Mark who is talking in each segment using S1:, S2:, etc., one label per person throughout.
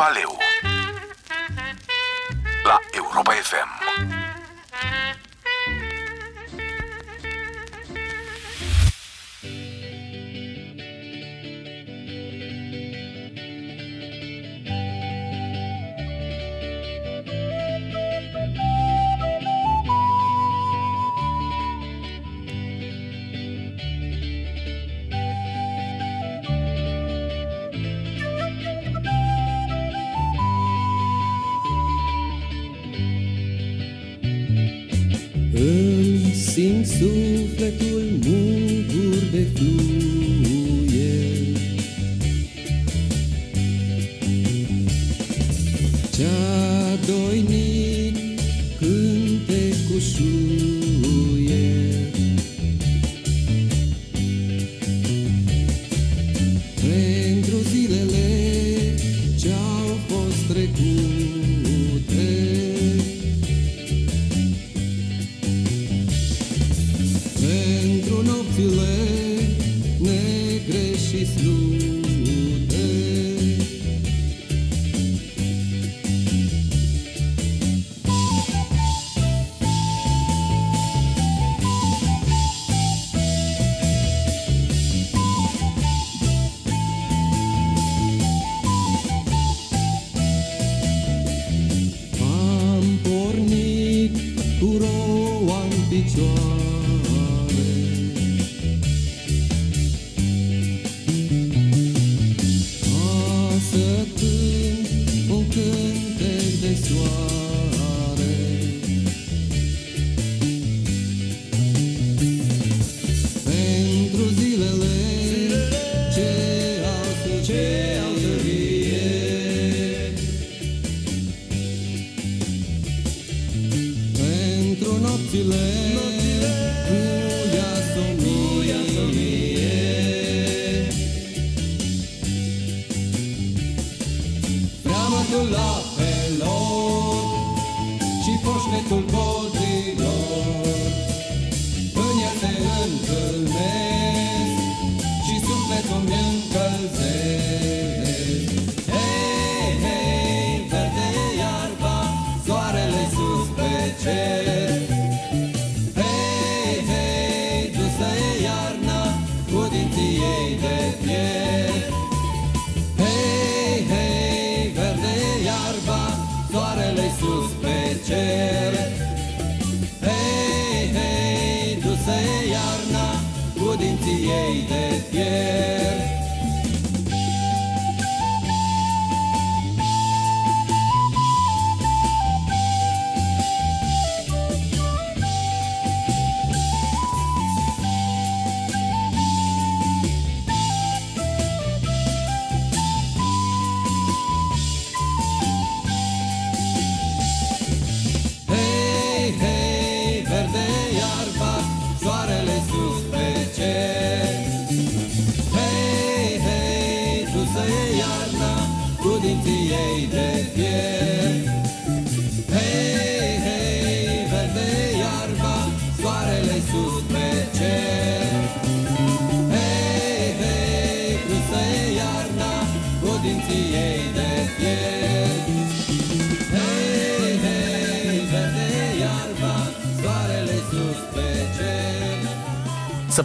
S1: Valeu!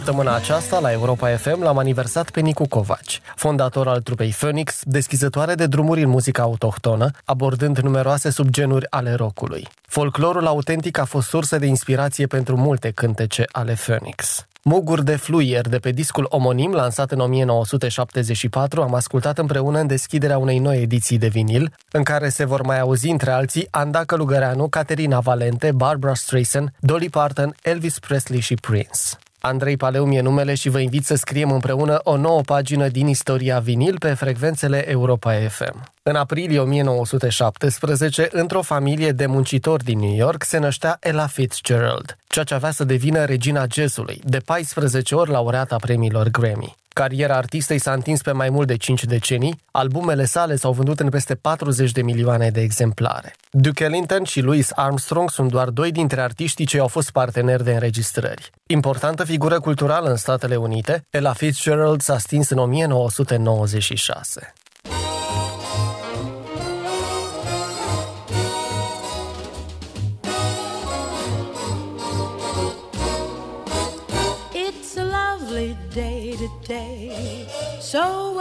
S2: Săptămâna aceasta, la Europa FM, l-am aniversat pe Nicu Covaci, fondator al trupei Phoenix, deschizătoare de drumuri în muzica autohtonă, abordând numeroase subgenuri ale rockului. Folclorul autentic a fost sursă de inspirație pentru multe cântece ale Phoenix. Muguri de fluier de pe discul omonim, lansat în 1974, am ascultat împreună în deschiderea unei noi ediții de vinil, în care se vor mai auzi între alții Anda Călugăreanu, Caterina Valente, Barbara Streisand, Dolly Parton, Elvis Presley și Prince. Andrei Paleu mi-e numele și vă invit să scriem împreună o nouă pagină din istoria vinil pe frecvențele Europa FM. În aprilie 1917, într-o familie de muncitori din New York, se năștea Ella Fitzgerald, ceea ce avea să devină regina jazzului, de 14 ori laureata premiilor Grammy. Cariera artistei s-a întins pe mai mult de 5 decenii, albumele sale s-au vândut în peste 40 de milioane de exemplare. Duke Ellington și Louis Armstrong sunt doar doi dintre artiștii ce au fost parteneri de înregistrări. Importantă figură culturală în Statele Unite, Ella Fitzgerald s-a stins în 1996.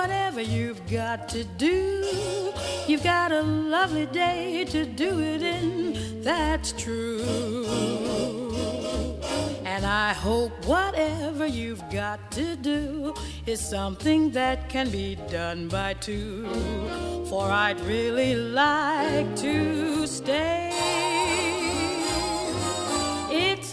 S3: Whatever you've got to do, you've got a lovely day to do it in. That's true. And I hope whatever you've got to do is something that can be done by two. For I'd really like to stay.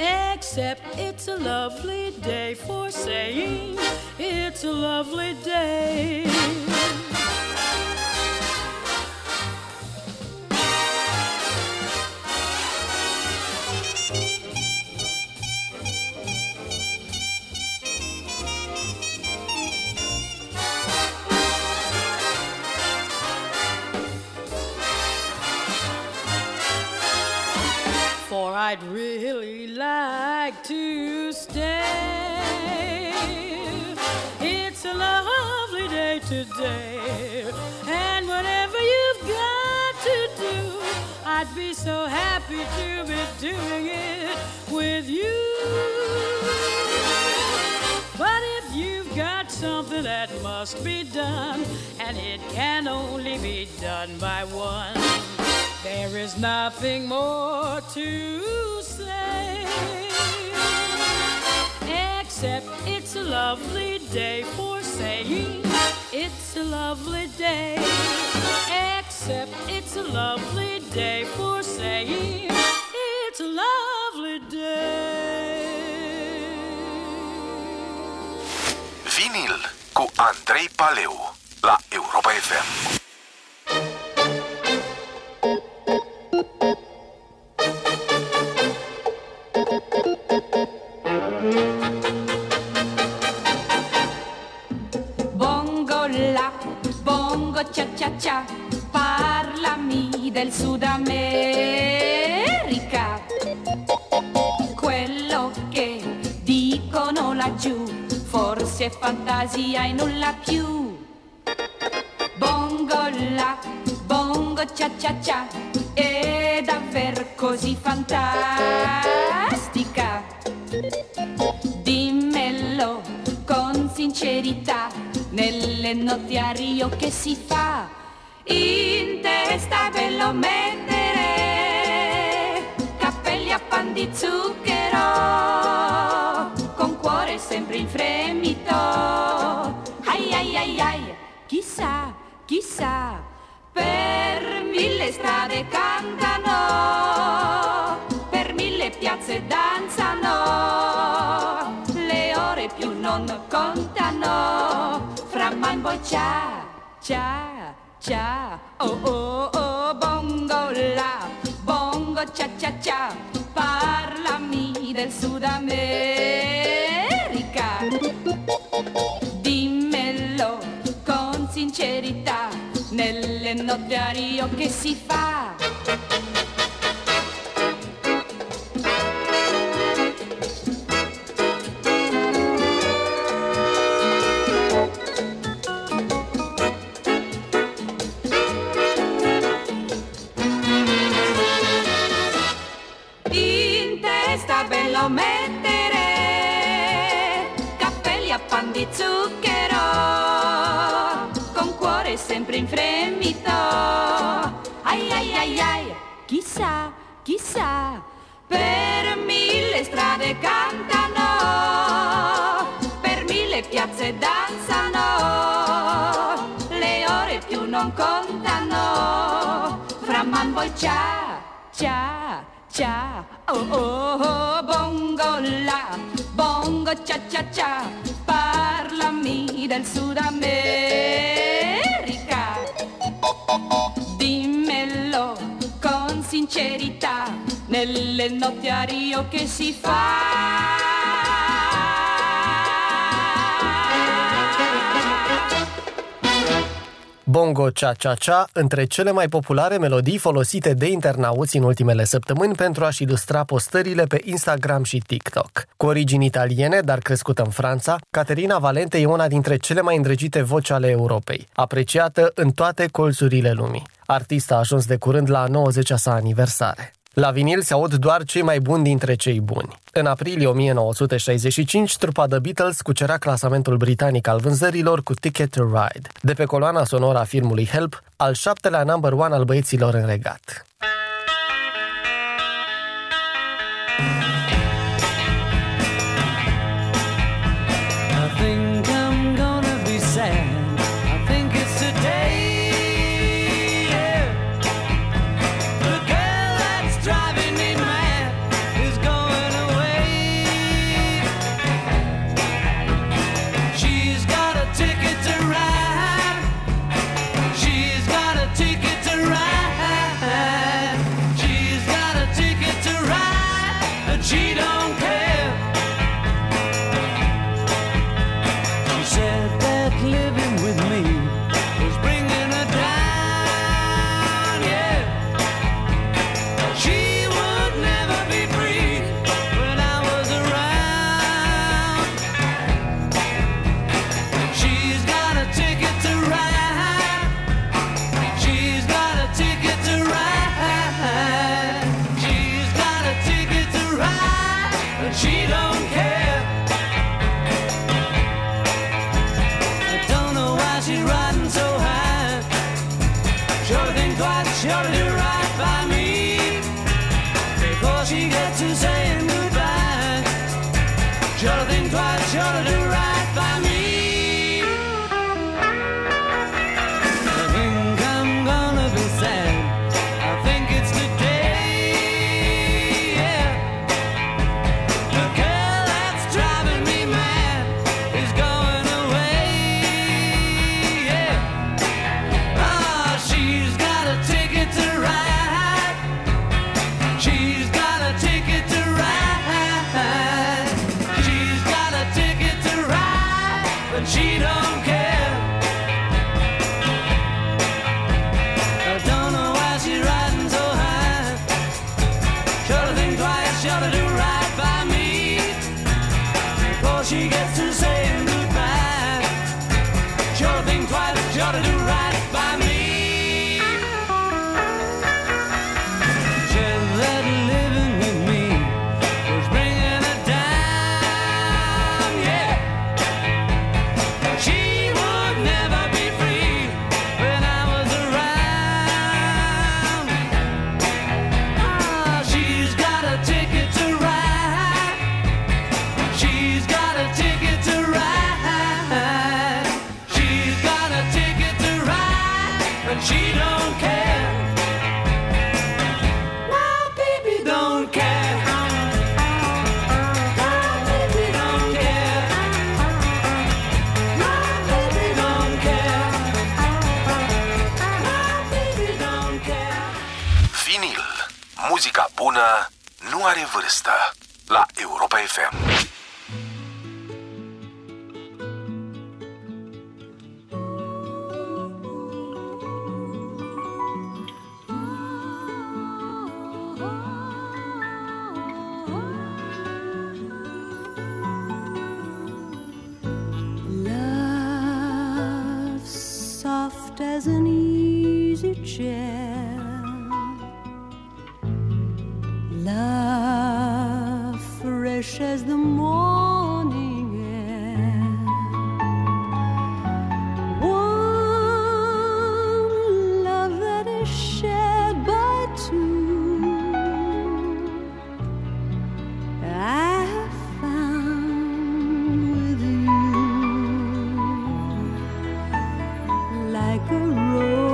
S3: Except it's a lovely day for saying it's a lovely day. For I'd really like to stay. It's a lovely day today, and whatever you've got to do, I'd be so happy to be doing it with you. But if you've got something that must be done, and it can only be done by one, there is nothing more to say. Except it's a lovely day for saying it's a lovely day. Except it's a lovely day for saying it's a lovely day.
S4: Vinil cu Andrei Paleu la Europa FM.
S5: Del Sud America. Quello che dicono laggiù, forse è fantasia e nulla più. Bongo la, bongo cia cia cia, è davvero così fantastica. Dimmelo con sincerità, nelle notiario che si fa, in testa ve lo mettere, cappelli a pan di zucchero, con cuore sempre in fremito. Ai ai ai ai, chissà, chissà, per mille strade cantano, per mille piazze danzano, le ore più non contano, fra man boy cia, cia, cia, oh oh oh, bongo la, bongo cia cia cia, parlami del Sud America, dimmelo con sincerità, nelle notti a Rio che si fa. Bongo
S1: Cha Cha Cha, între cele mai populare melodii folosite de internauți în ultimele săptămâni pentru a-și ilustra postările pe Instagram și TikTok. Cu origini italiene, dar crescută în Franța, Caterina Valente e una dintre cele mai îndrăgite voci ale Europei, apreciată în toate colțurile lumii. Artista a ajuns de curând la 90-a sa aniversare. La vinil se aud doar cei mai buni dintre cei buni. În aprilie 1965, trupa The Beatles cucerea clasamentul britanic al vânzărilor cu Ticket to Ride, de pe coloana sonoră a filmului Help, al șaptelea number one al băieților în regat. Mare vor sta. like a rose.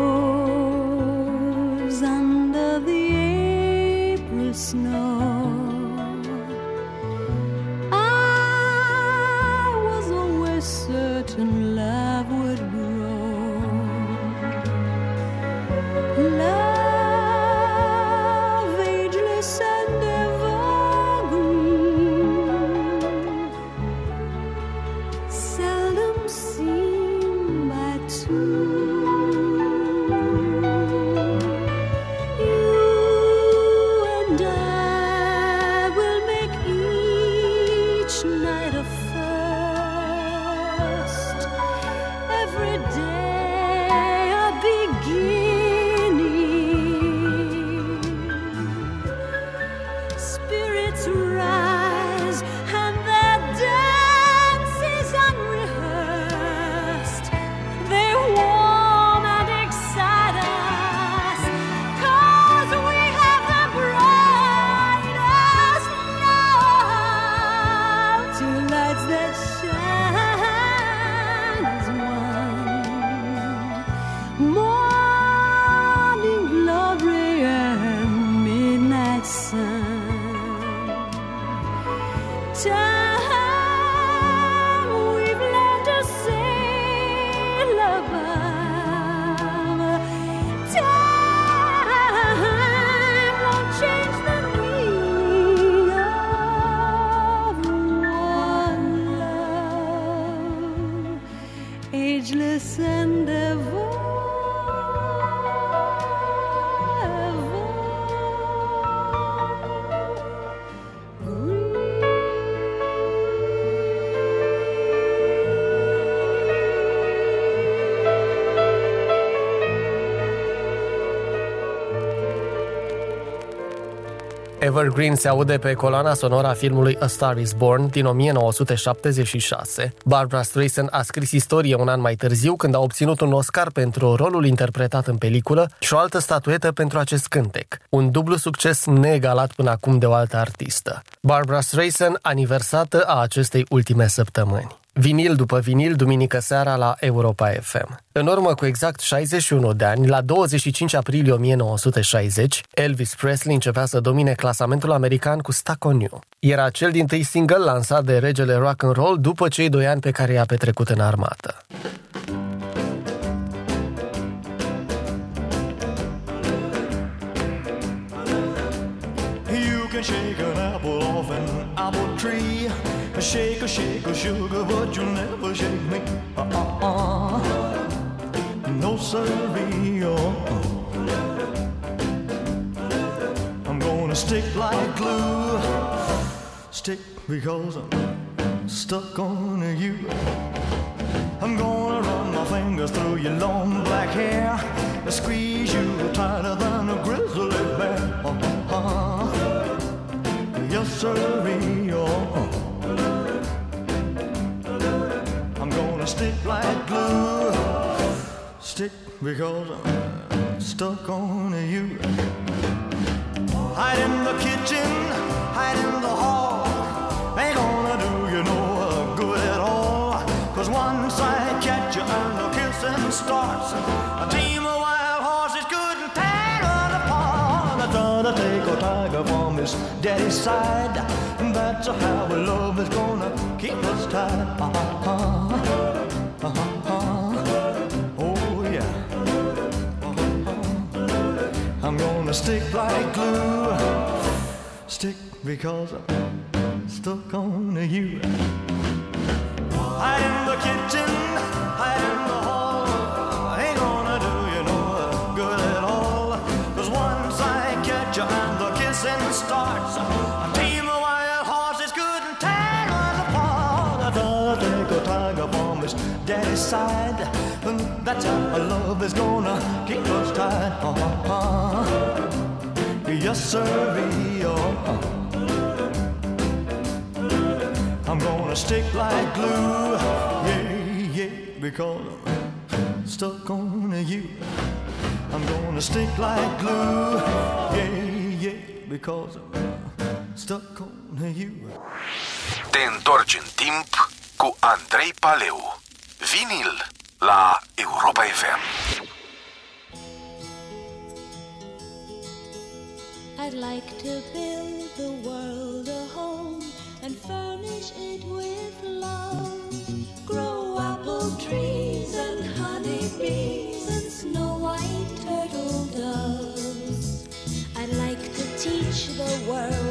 S2: Evergreen se aude pe coloana sonoră a filmului A Star is Born din 1976. Barbara Streisand a scris istorie un an mai târziu când a obținut un Oscar pentru rolul interpretat în peliculă și o altă statuetă pentru acest cântec. Un dublu succes neegalat până acum de o altă artistă. Barbara Streisand, aniversată a acestei ultime săptămâni. Vinil după vinil, duminică seara la Europa FM. În urmă cu exact 61 de ani, la 25 aprilie 1960, Elvis Presley începea să domine clasamentul american cu Stuck on You. Era cel din tâi single lansat de regele rock and roll după cei doi ani pe care i-a petrecut în armată.
S6: Shake a shake a sugar, but you'll never shake me. Uh-uh. No siree. Uh-uh. I'm gonna stick like glue. Stick because I'm stuck on you. I'm gonna run my fingers through your long black hair. And squeeze you tighter than a grizzly bear. Uh-huh. Yes, sirree. Uh-huh. Stick like glue. Stick because I'm stuck on you. Hide in the kitchen, hide in the hall. Ain't gonna do you no good at all. Cause once I catch you and the kissing starts, a team of wild horses couldn't tear us apart. I try to take a tiger from his daddy's side. And that's how we love is gonna keep us tied. Uh-huh. Uh-huh. Gonna stick like glue. Stick because I'm stuck on you. Hide in the kitchen, hide in the hall. Ain't gonna do you no good at all. Cause once I catch you and the kissing starts, a team of wild horses couldn't tear us apart. I I'd take a tiger from his daddy's side. And that's how love is gonna keep us tied. Uh-huh. Yes, sir, uh-huh. I'm gonna stick like glue, yeah, yeah, because I'm stuck on you. I'm gonna stick like glue, yeah, yeah, because I'm stuck on you.
S7: Te întorci în timp cu Andrei Paleu. Vinil la Europa FM.
S8: I'd like to build the world a home and furnish it with love. Grow apple trees and honey bees and snow white turtle doves. I'd like to teach the world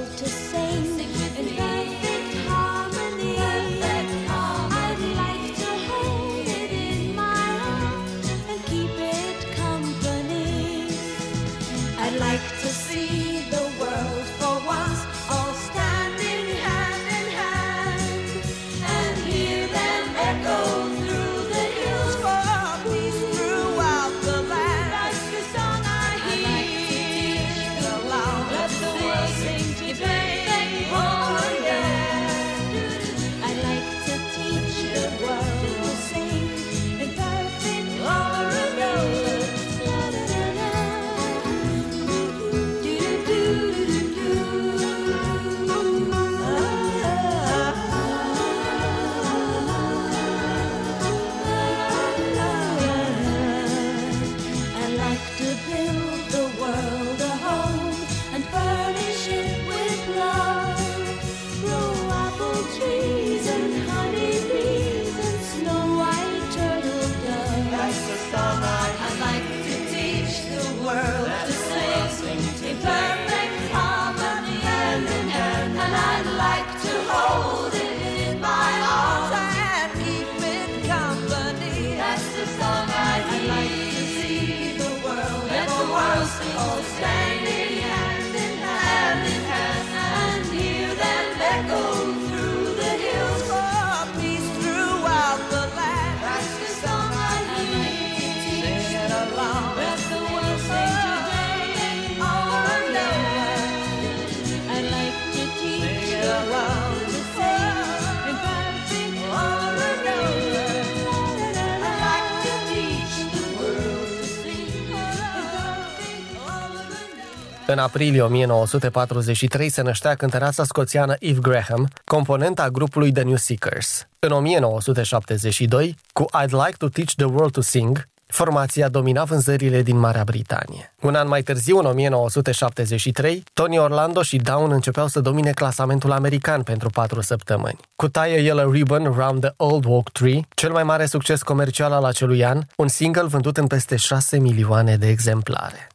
S2: În aprilie 1943 se năștea cântăreața scoțiană Eve Graham, componenta grupului The New Seekers. În 1972, cu I'd Like to Teach the World to Sing, formația domina vânzările din Marea Britanie. Un an mai târziu, în 1973, Tony Orlando și Down începeau să domine clasamentul american pentru patru săptămâni. Cu Tie a Yellow Ribbon Round the Old Oak Tree, cel mai mare succes comercial al acelui an, un single vândut în peste 6 milioane de exemplare.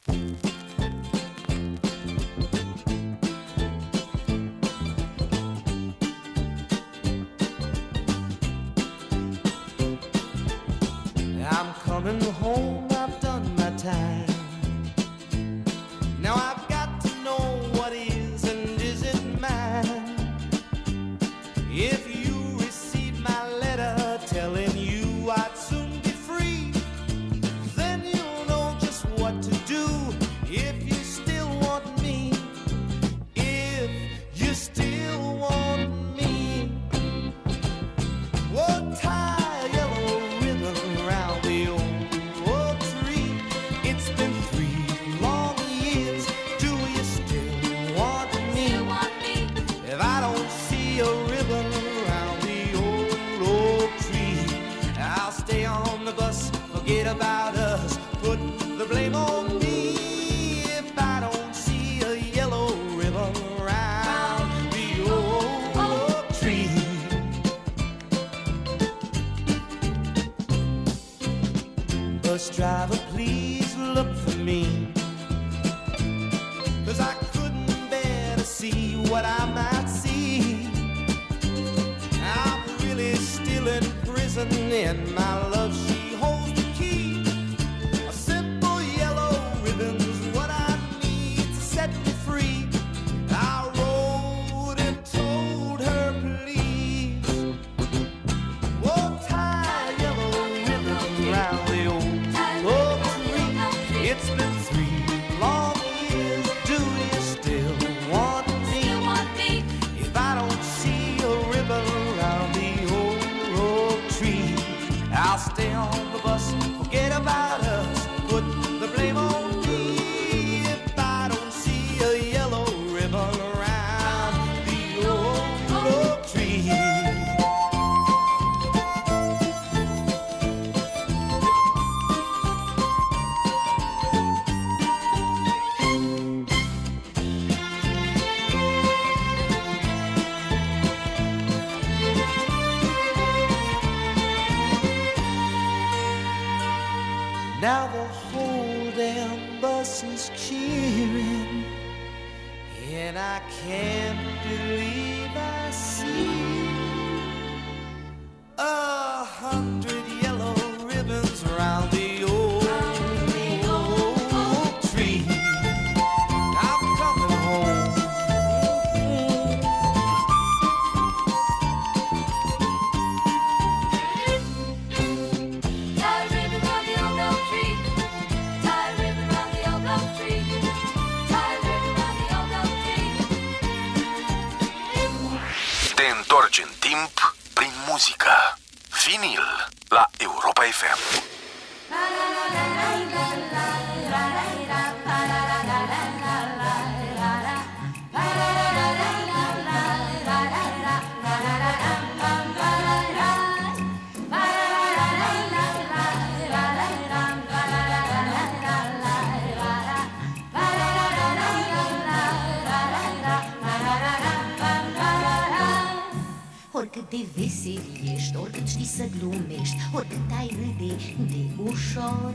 S9: Oricât de vesel ești, oricât știi să glumești Oricât ai râde de ușor.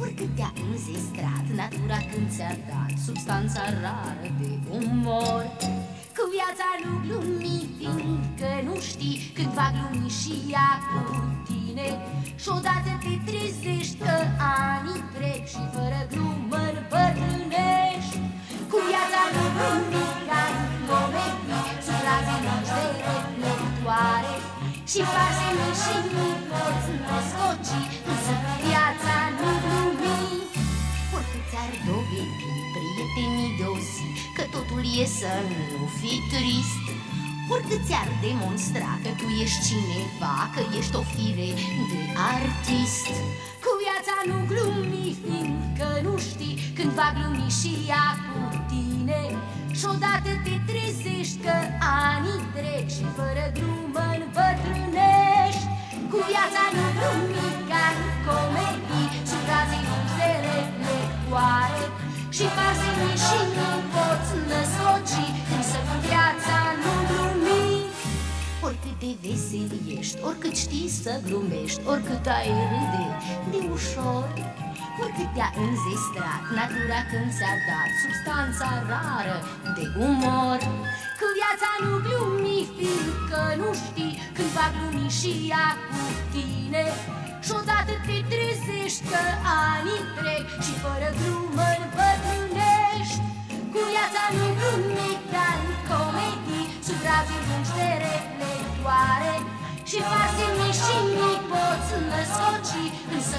S9: Oricât te-a înzestrat natura când ți-a dat Substanța rară de umor. Cu viața nu glumi, fiindcă nu știi Când va glumi și ea cu tine. Și odată te trezești că anii trec Și fără glumă Și farse mici și micuți născoci Însă viața nu glumi. Oricât ți-ar dovedi prietenii de o zi Că totul e să nu fii trist. Oricât ți-ar demonstra că tu ești cineva Că ești o fire de artist. Cu viața nu glumi, fiindcă nu știi Când va glumi și ea cu tine. Și odată te trezești că anii trec Și fără glumă îmbătrânești Cu viața nu glumi ca în comedii Sub razii nu de reflectoare. Și farse și nu poți născoci Oricât de vesel ești, oricât știi să glumești Oricât ai râde de ușor. Oricât te-a înzestrat natura când ți-a dat Substanța rară de umor. Cu viața nu glumi, fiindcă nu știi Când va glumi și ea cu tine. Și odată te trezești că anii trec Și fără glumă împătrânești Cu viața nu glumi ca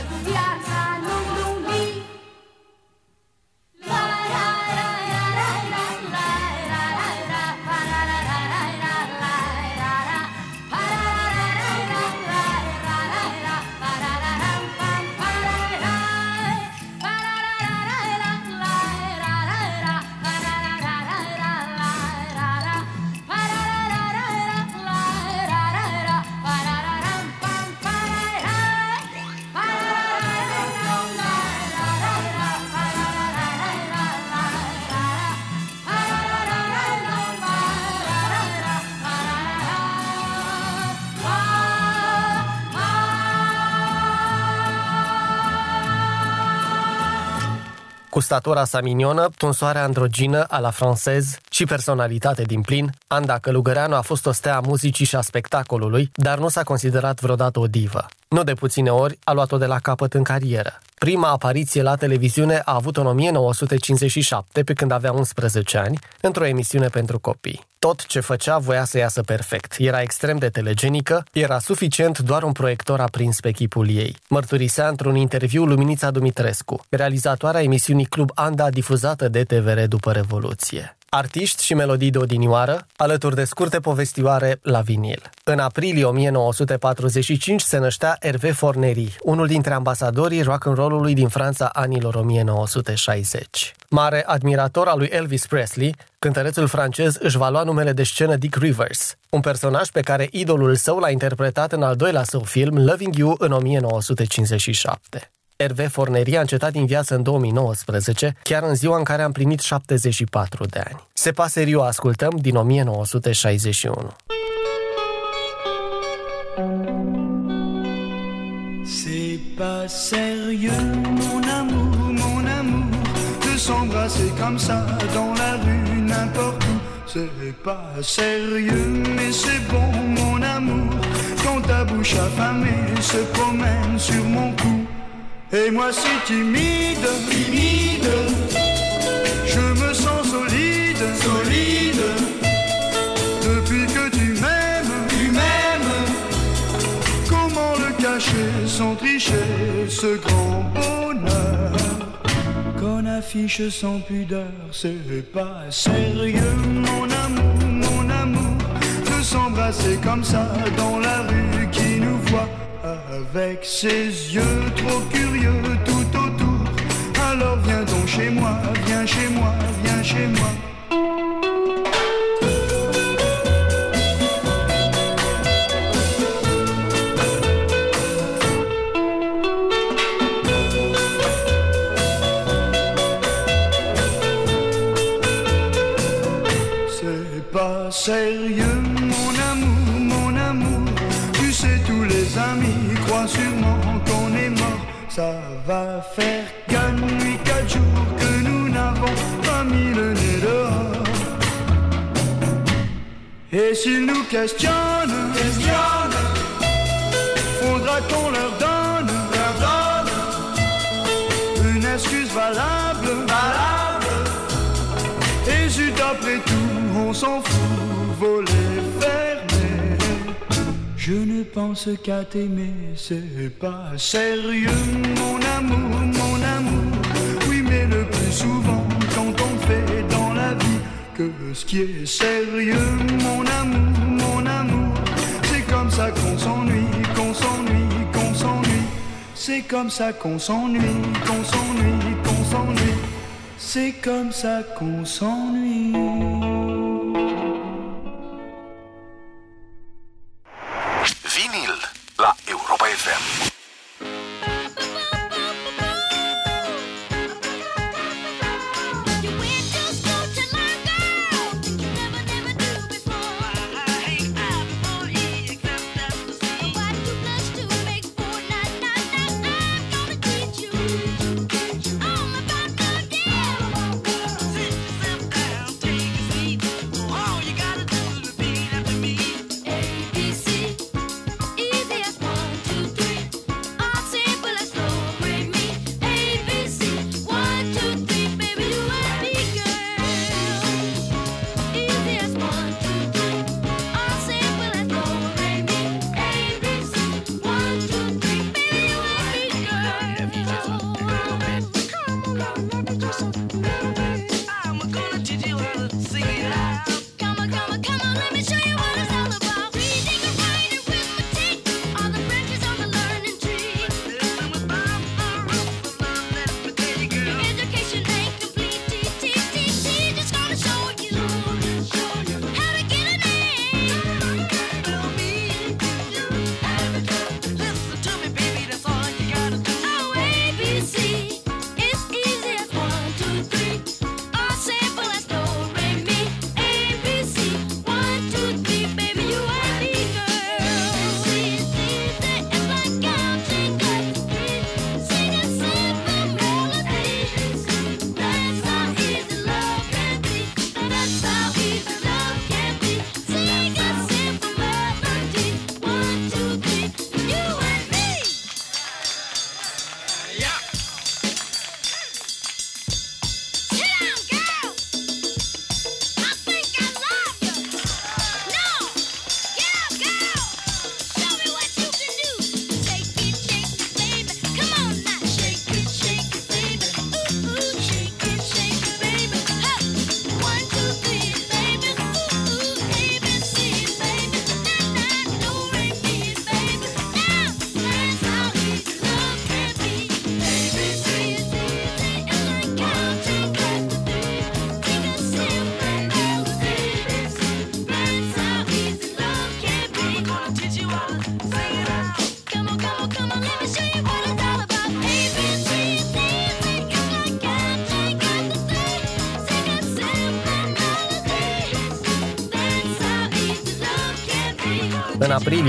S9: Yeah.
S2: Cu statura sa minionă, tunsoarea androgină a la francez și personalitate din plin, Anda Călugăreanu a fost o stea a muzicii și a spectacolului, dar nu s-a considerat vreodată o divă. Nu de puține ori a luat-o de la capăt în carieră. Prima apariție la televiziune a avut-o în 1957, pe când avea 11 ani, într-o emisiune pentru copii. Tot ce făcea voia să iasă perfect. Era extrem de telegenică, era suficient doar un proiector aprins pe chipul ei. Mărturisea într-un interviu Luminița Dumitrescu, realizatoarea emisiunii Club Anda difuzată de TVR după Revoluție. Artiști și melodii de odinioară, alături de scurte povestioare la vinil. În aprilie 1945 se năștea Hervé Fornery, unul dintre ambasadorii rock'n'roll-ului din Franța anilor 1960. Mare admirator al lui Elvis Presley, cântărețul francez își va lua numele de scenă Dick Rivers, un personaj pe care idolul său l-a interpretat în al doilea său film Loving You în 1957. Hervé Fornery a încetat din viață în 2019, chiar în ziua în care a împlinit 74 de ani. Se paseriu ascultăm din 1961.
S10: C'est pas sérieux, mon amour, mon amour, de s'embrasser comme ça dans la rue, n'importe où. C'est pas sérieux, mais c'est bon, mon amour, quand ta bouche affamée se promène sur mon cou. Et moi si timide, timide, je me sens solide, solide, depuis que tu m'aimes, tu m'aimes. Comment le cacher sans tricher ce grand bonheur qu'on affiche sans pudeur? C'est pas sérieux mon amour, mon amour. De s'embrasser comme ça dans la rue qui nous voit Avec ses yeux trop curieux tout autour. Alors viens donc chez moi, viens chez moi, viens chez moi. C'est Ça va faire quatre nuits, quatre jours que nous n'avons pas mis le nez dehors. Et s'ils nous questionnent, questionnent, faudra qu'on leur donne, leur donne une excuse valable, valable. Et zut, après tout, on s'en fout, voler. Je ne pense qu'à t'aimer, c'est pas sérieux, mon amour, mon amour. Oui, mais le plus souvent, quand on fait dans la vie que ce qui est sérieux, mon amour, mon amour. C'est comme ça qu'on s'ennuie, qu'on s'ennuie, qu'on s'ennuie. C'est comme ça qu'on s'ennuie, qu'on s'ennuie, qu'on s'ennuie.
S4: c'est comme ça qu'on s'ennuie.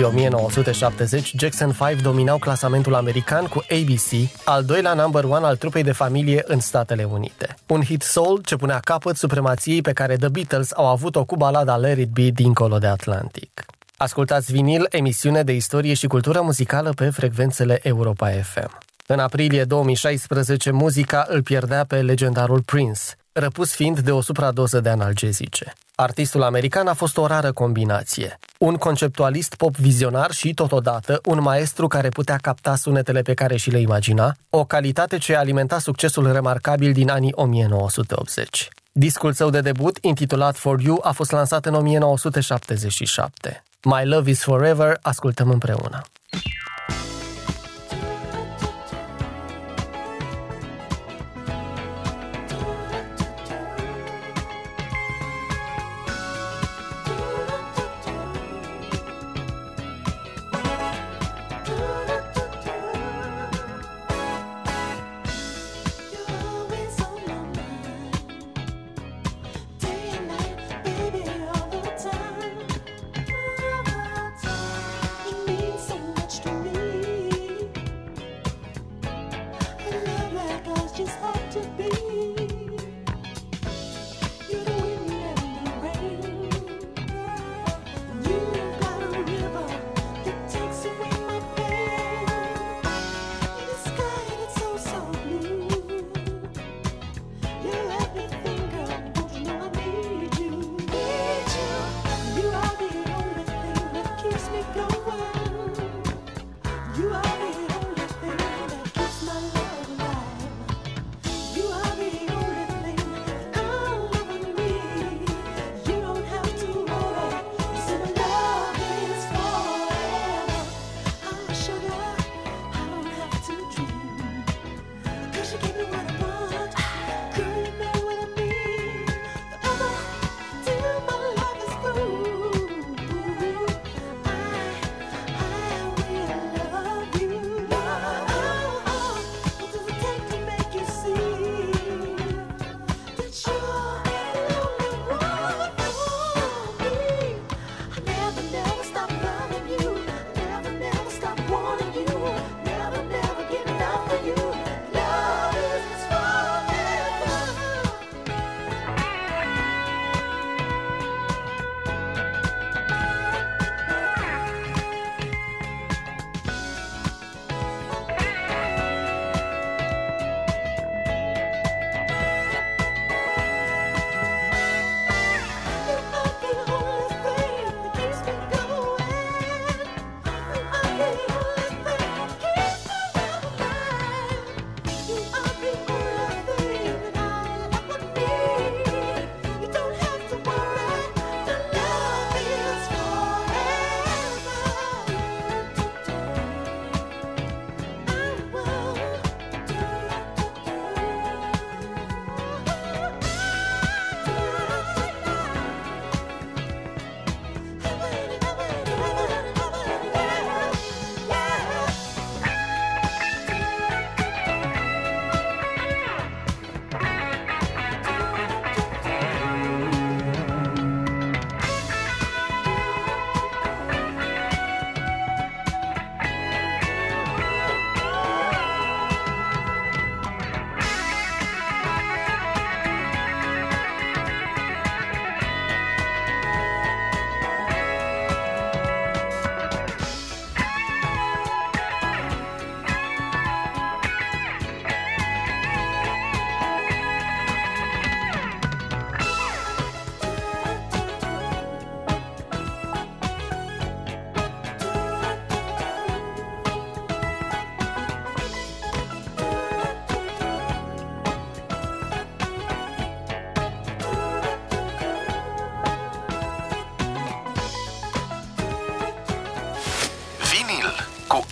S2: Aprilie 1970, Jackson 5 dominau clasamentul american cu ABC, al doilea number one al trupei de familie în Statele Unite. Un hit soul ce punea capăt supremației pe care The Beatles au avut-o cu balada Let It Be dincolo de Atlantic. Ascultați vinil, emisiune de istorie și cultură muzicală pe frecvențele Europa FM. În aprilie 2016, muzica îl pierdea pe legendarul Prince, răpus fiind de o supradoză de analgezice. Artistul american a fost o rară combinație. Un conceptualist pop vizionar și, totodată, un maestru care putea capta sunetele pe care și le imagina, o calitate ce alimenta succesul remarcabil din anii 1980. Discul său de debut, intitulat For You, a fost lansat în 1977. My Love is Forever, ascultăm împreună.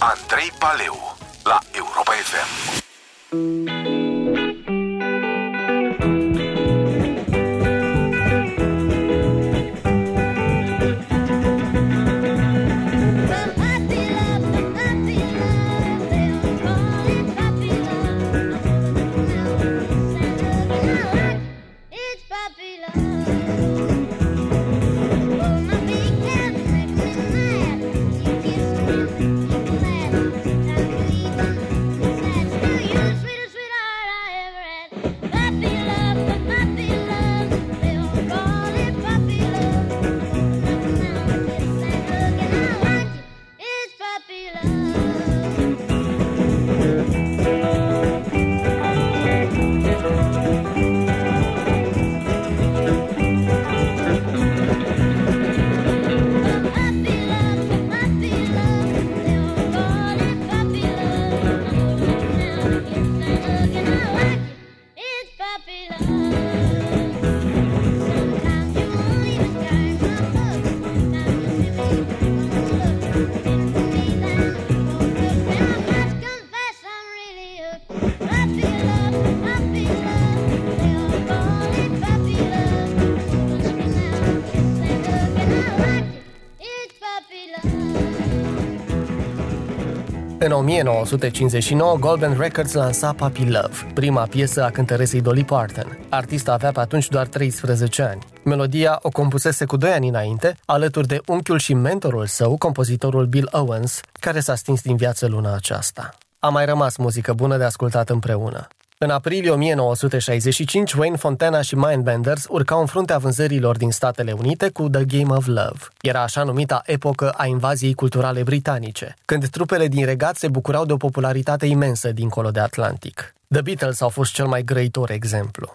S4: Andrei Paleu.
S6: În 1959, Golden Records lansa Puppy Love, prima piesă a cântăresei Dolly Parton. Artista avea pe atunci doar 13 ani. Melodia o compusese cu doi ani înainte, alături de unchiul și mentorul său, compozitorul Bill Owens, care s-a stins din viață luna aceasta. A mai rămas muzică bună de ascultat împreună. În aprilie 1965, Wayne Fontana și Mindbenders urcau în fruntea vânzărilor din Statele Unite cu The Game of Love. Era așa numita epocă a invaziei culturale britanice, când trupele din regat se bucurau de o popularitate imensă dincolo de Atlantic. The Beatles au fost cel mai grăitor exemplu.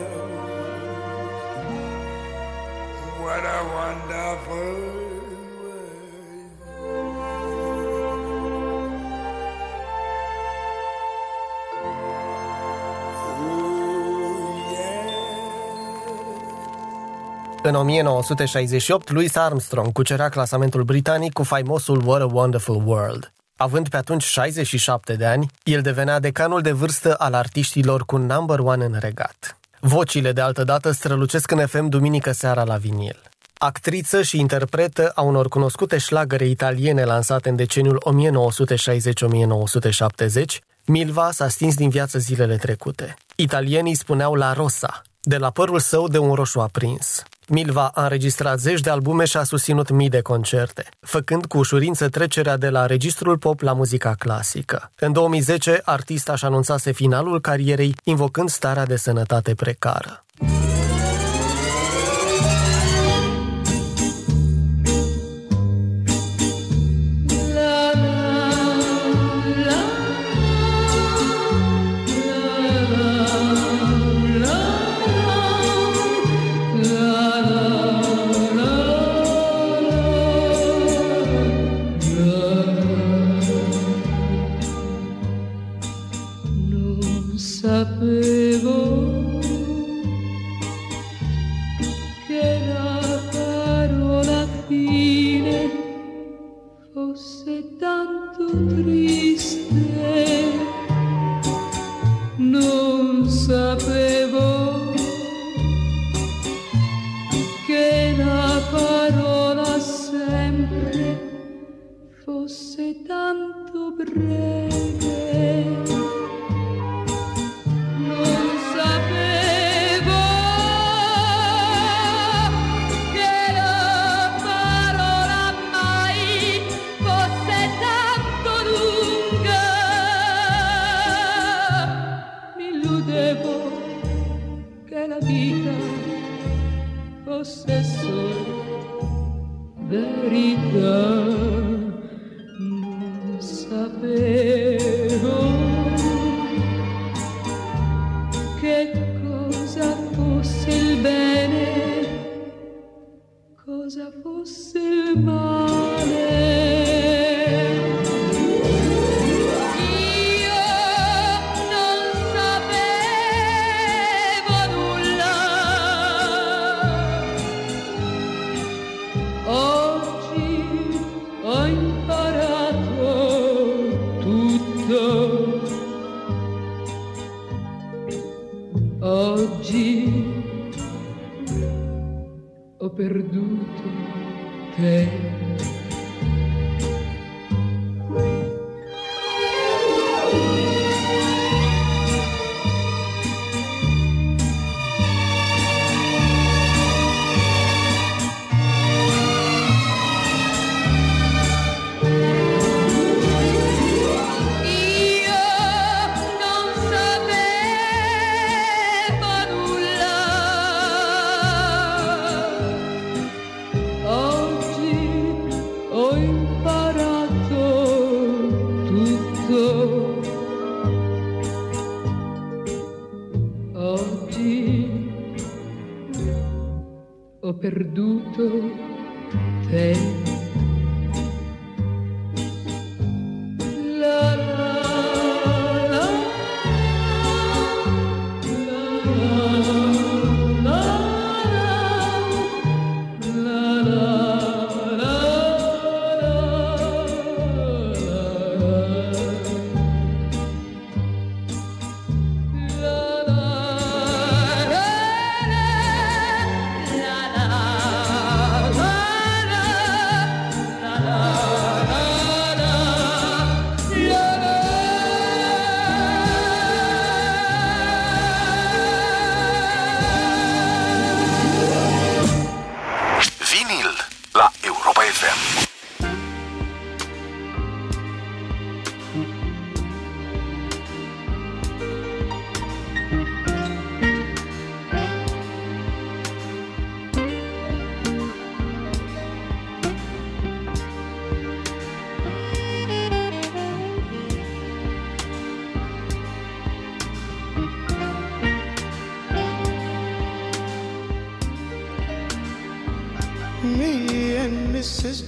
S11: În 1968, Louis Armstrong cucerea clasamentul britanic cu faimosul What a Wonderful World. Având pe atunci 67 de ani, el devenea decanul de vârstă al artiștilor cu number one în regat. Vocile de altă dată strălucesc în FM duminică seara la vinil. Actriță și interpretă a unor cunoscute șlagăre italiene lansate în deceniul 1960-1970, Milva s-a stins din viață zilele trecute. Italienii spuneau la Rosa, de la părul său de un roșu aprins. Milva a înregistrat zeci de albume și a susținut mii de concerte, făcând cu ușurință trecerea de la registrul pop la muzica clasică. În 2010, artista și anunțase finalul carierei, invocând starea de sănătate precară.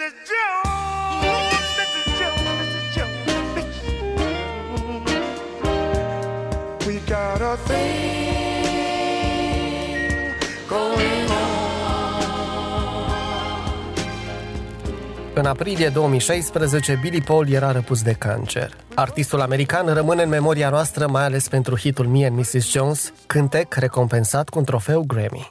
S12: Mrs. Jones, Mrs. Jones, Mrs. Jones, Mrs. Jones. We got a thing going on.
S2: În aprilie 2016, Billy Paul era răpus de cancer. Artistul american rămâne în memoria noastră mai ales pentru hitul Me and Mrs. Jones, cântec recompensat cu un trofeu Grammy.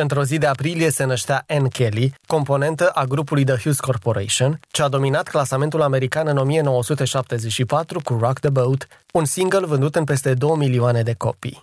S2: Într-o zi de aprilie se năștea Ann Kelly, componentă a grupului The Hughes Corporation, ce a dominat clasamentul american în 1974 cu Rock the Boat, un single vândut în peste 2 milioane de copii.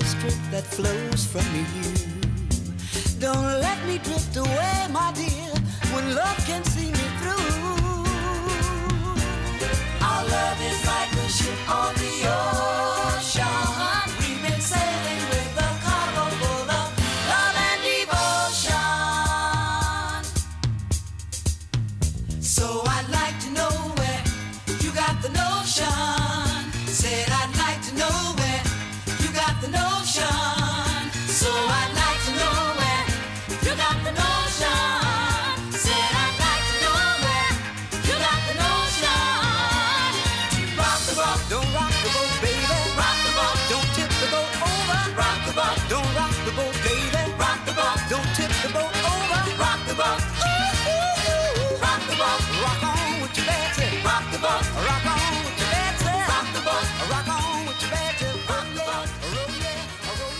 S13: The strength that flows from you. Don't let me drift away, my dear, when love can see me through. Our love is like a ship on the baby. Rock the boat, don't tip the boat over. Rock the boat, ooh, ooh, ooh. rock the boat, rock on with your Betsy. Rock the boat, rock on with your Betsy. Rock the boat, rock on with your Betsy. Rock the boat, roll yeah,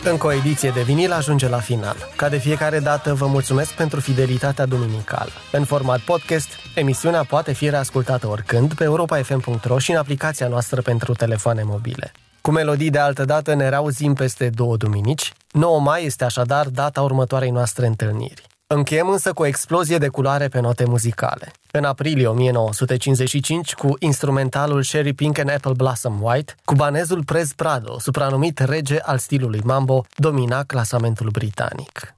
S13: roll
S2: Încă o ediție de vinil ajunge la final. Ca de fiecare dată, vă mulțumesc pentru fidelitatea duminicală. În format podcast, emisiunea poate fi reascultată oricând pe europa.fm.ro și în aplicația noastră pentru telefoane mobile. Cu melodii de altă dată ne reauzim peste două duminici. 9 mai este așadar data următoarei noastre întâlniri. Încheiem însă cu o explozie de culoare pe note muzicale. În aprilie 1955, cu instrumentalul Sherry Pink and Apple Blossom White, cubanezul Prez Prado, supranumit rege al stilului mambo, domina clasamentul britanic.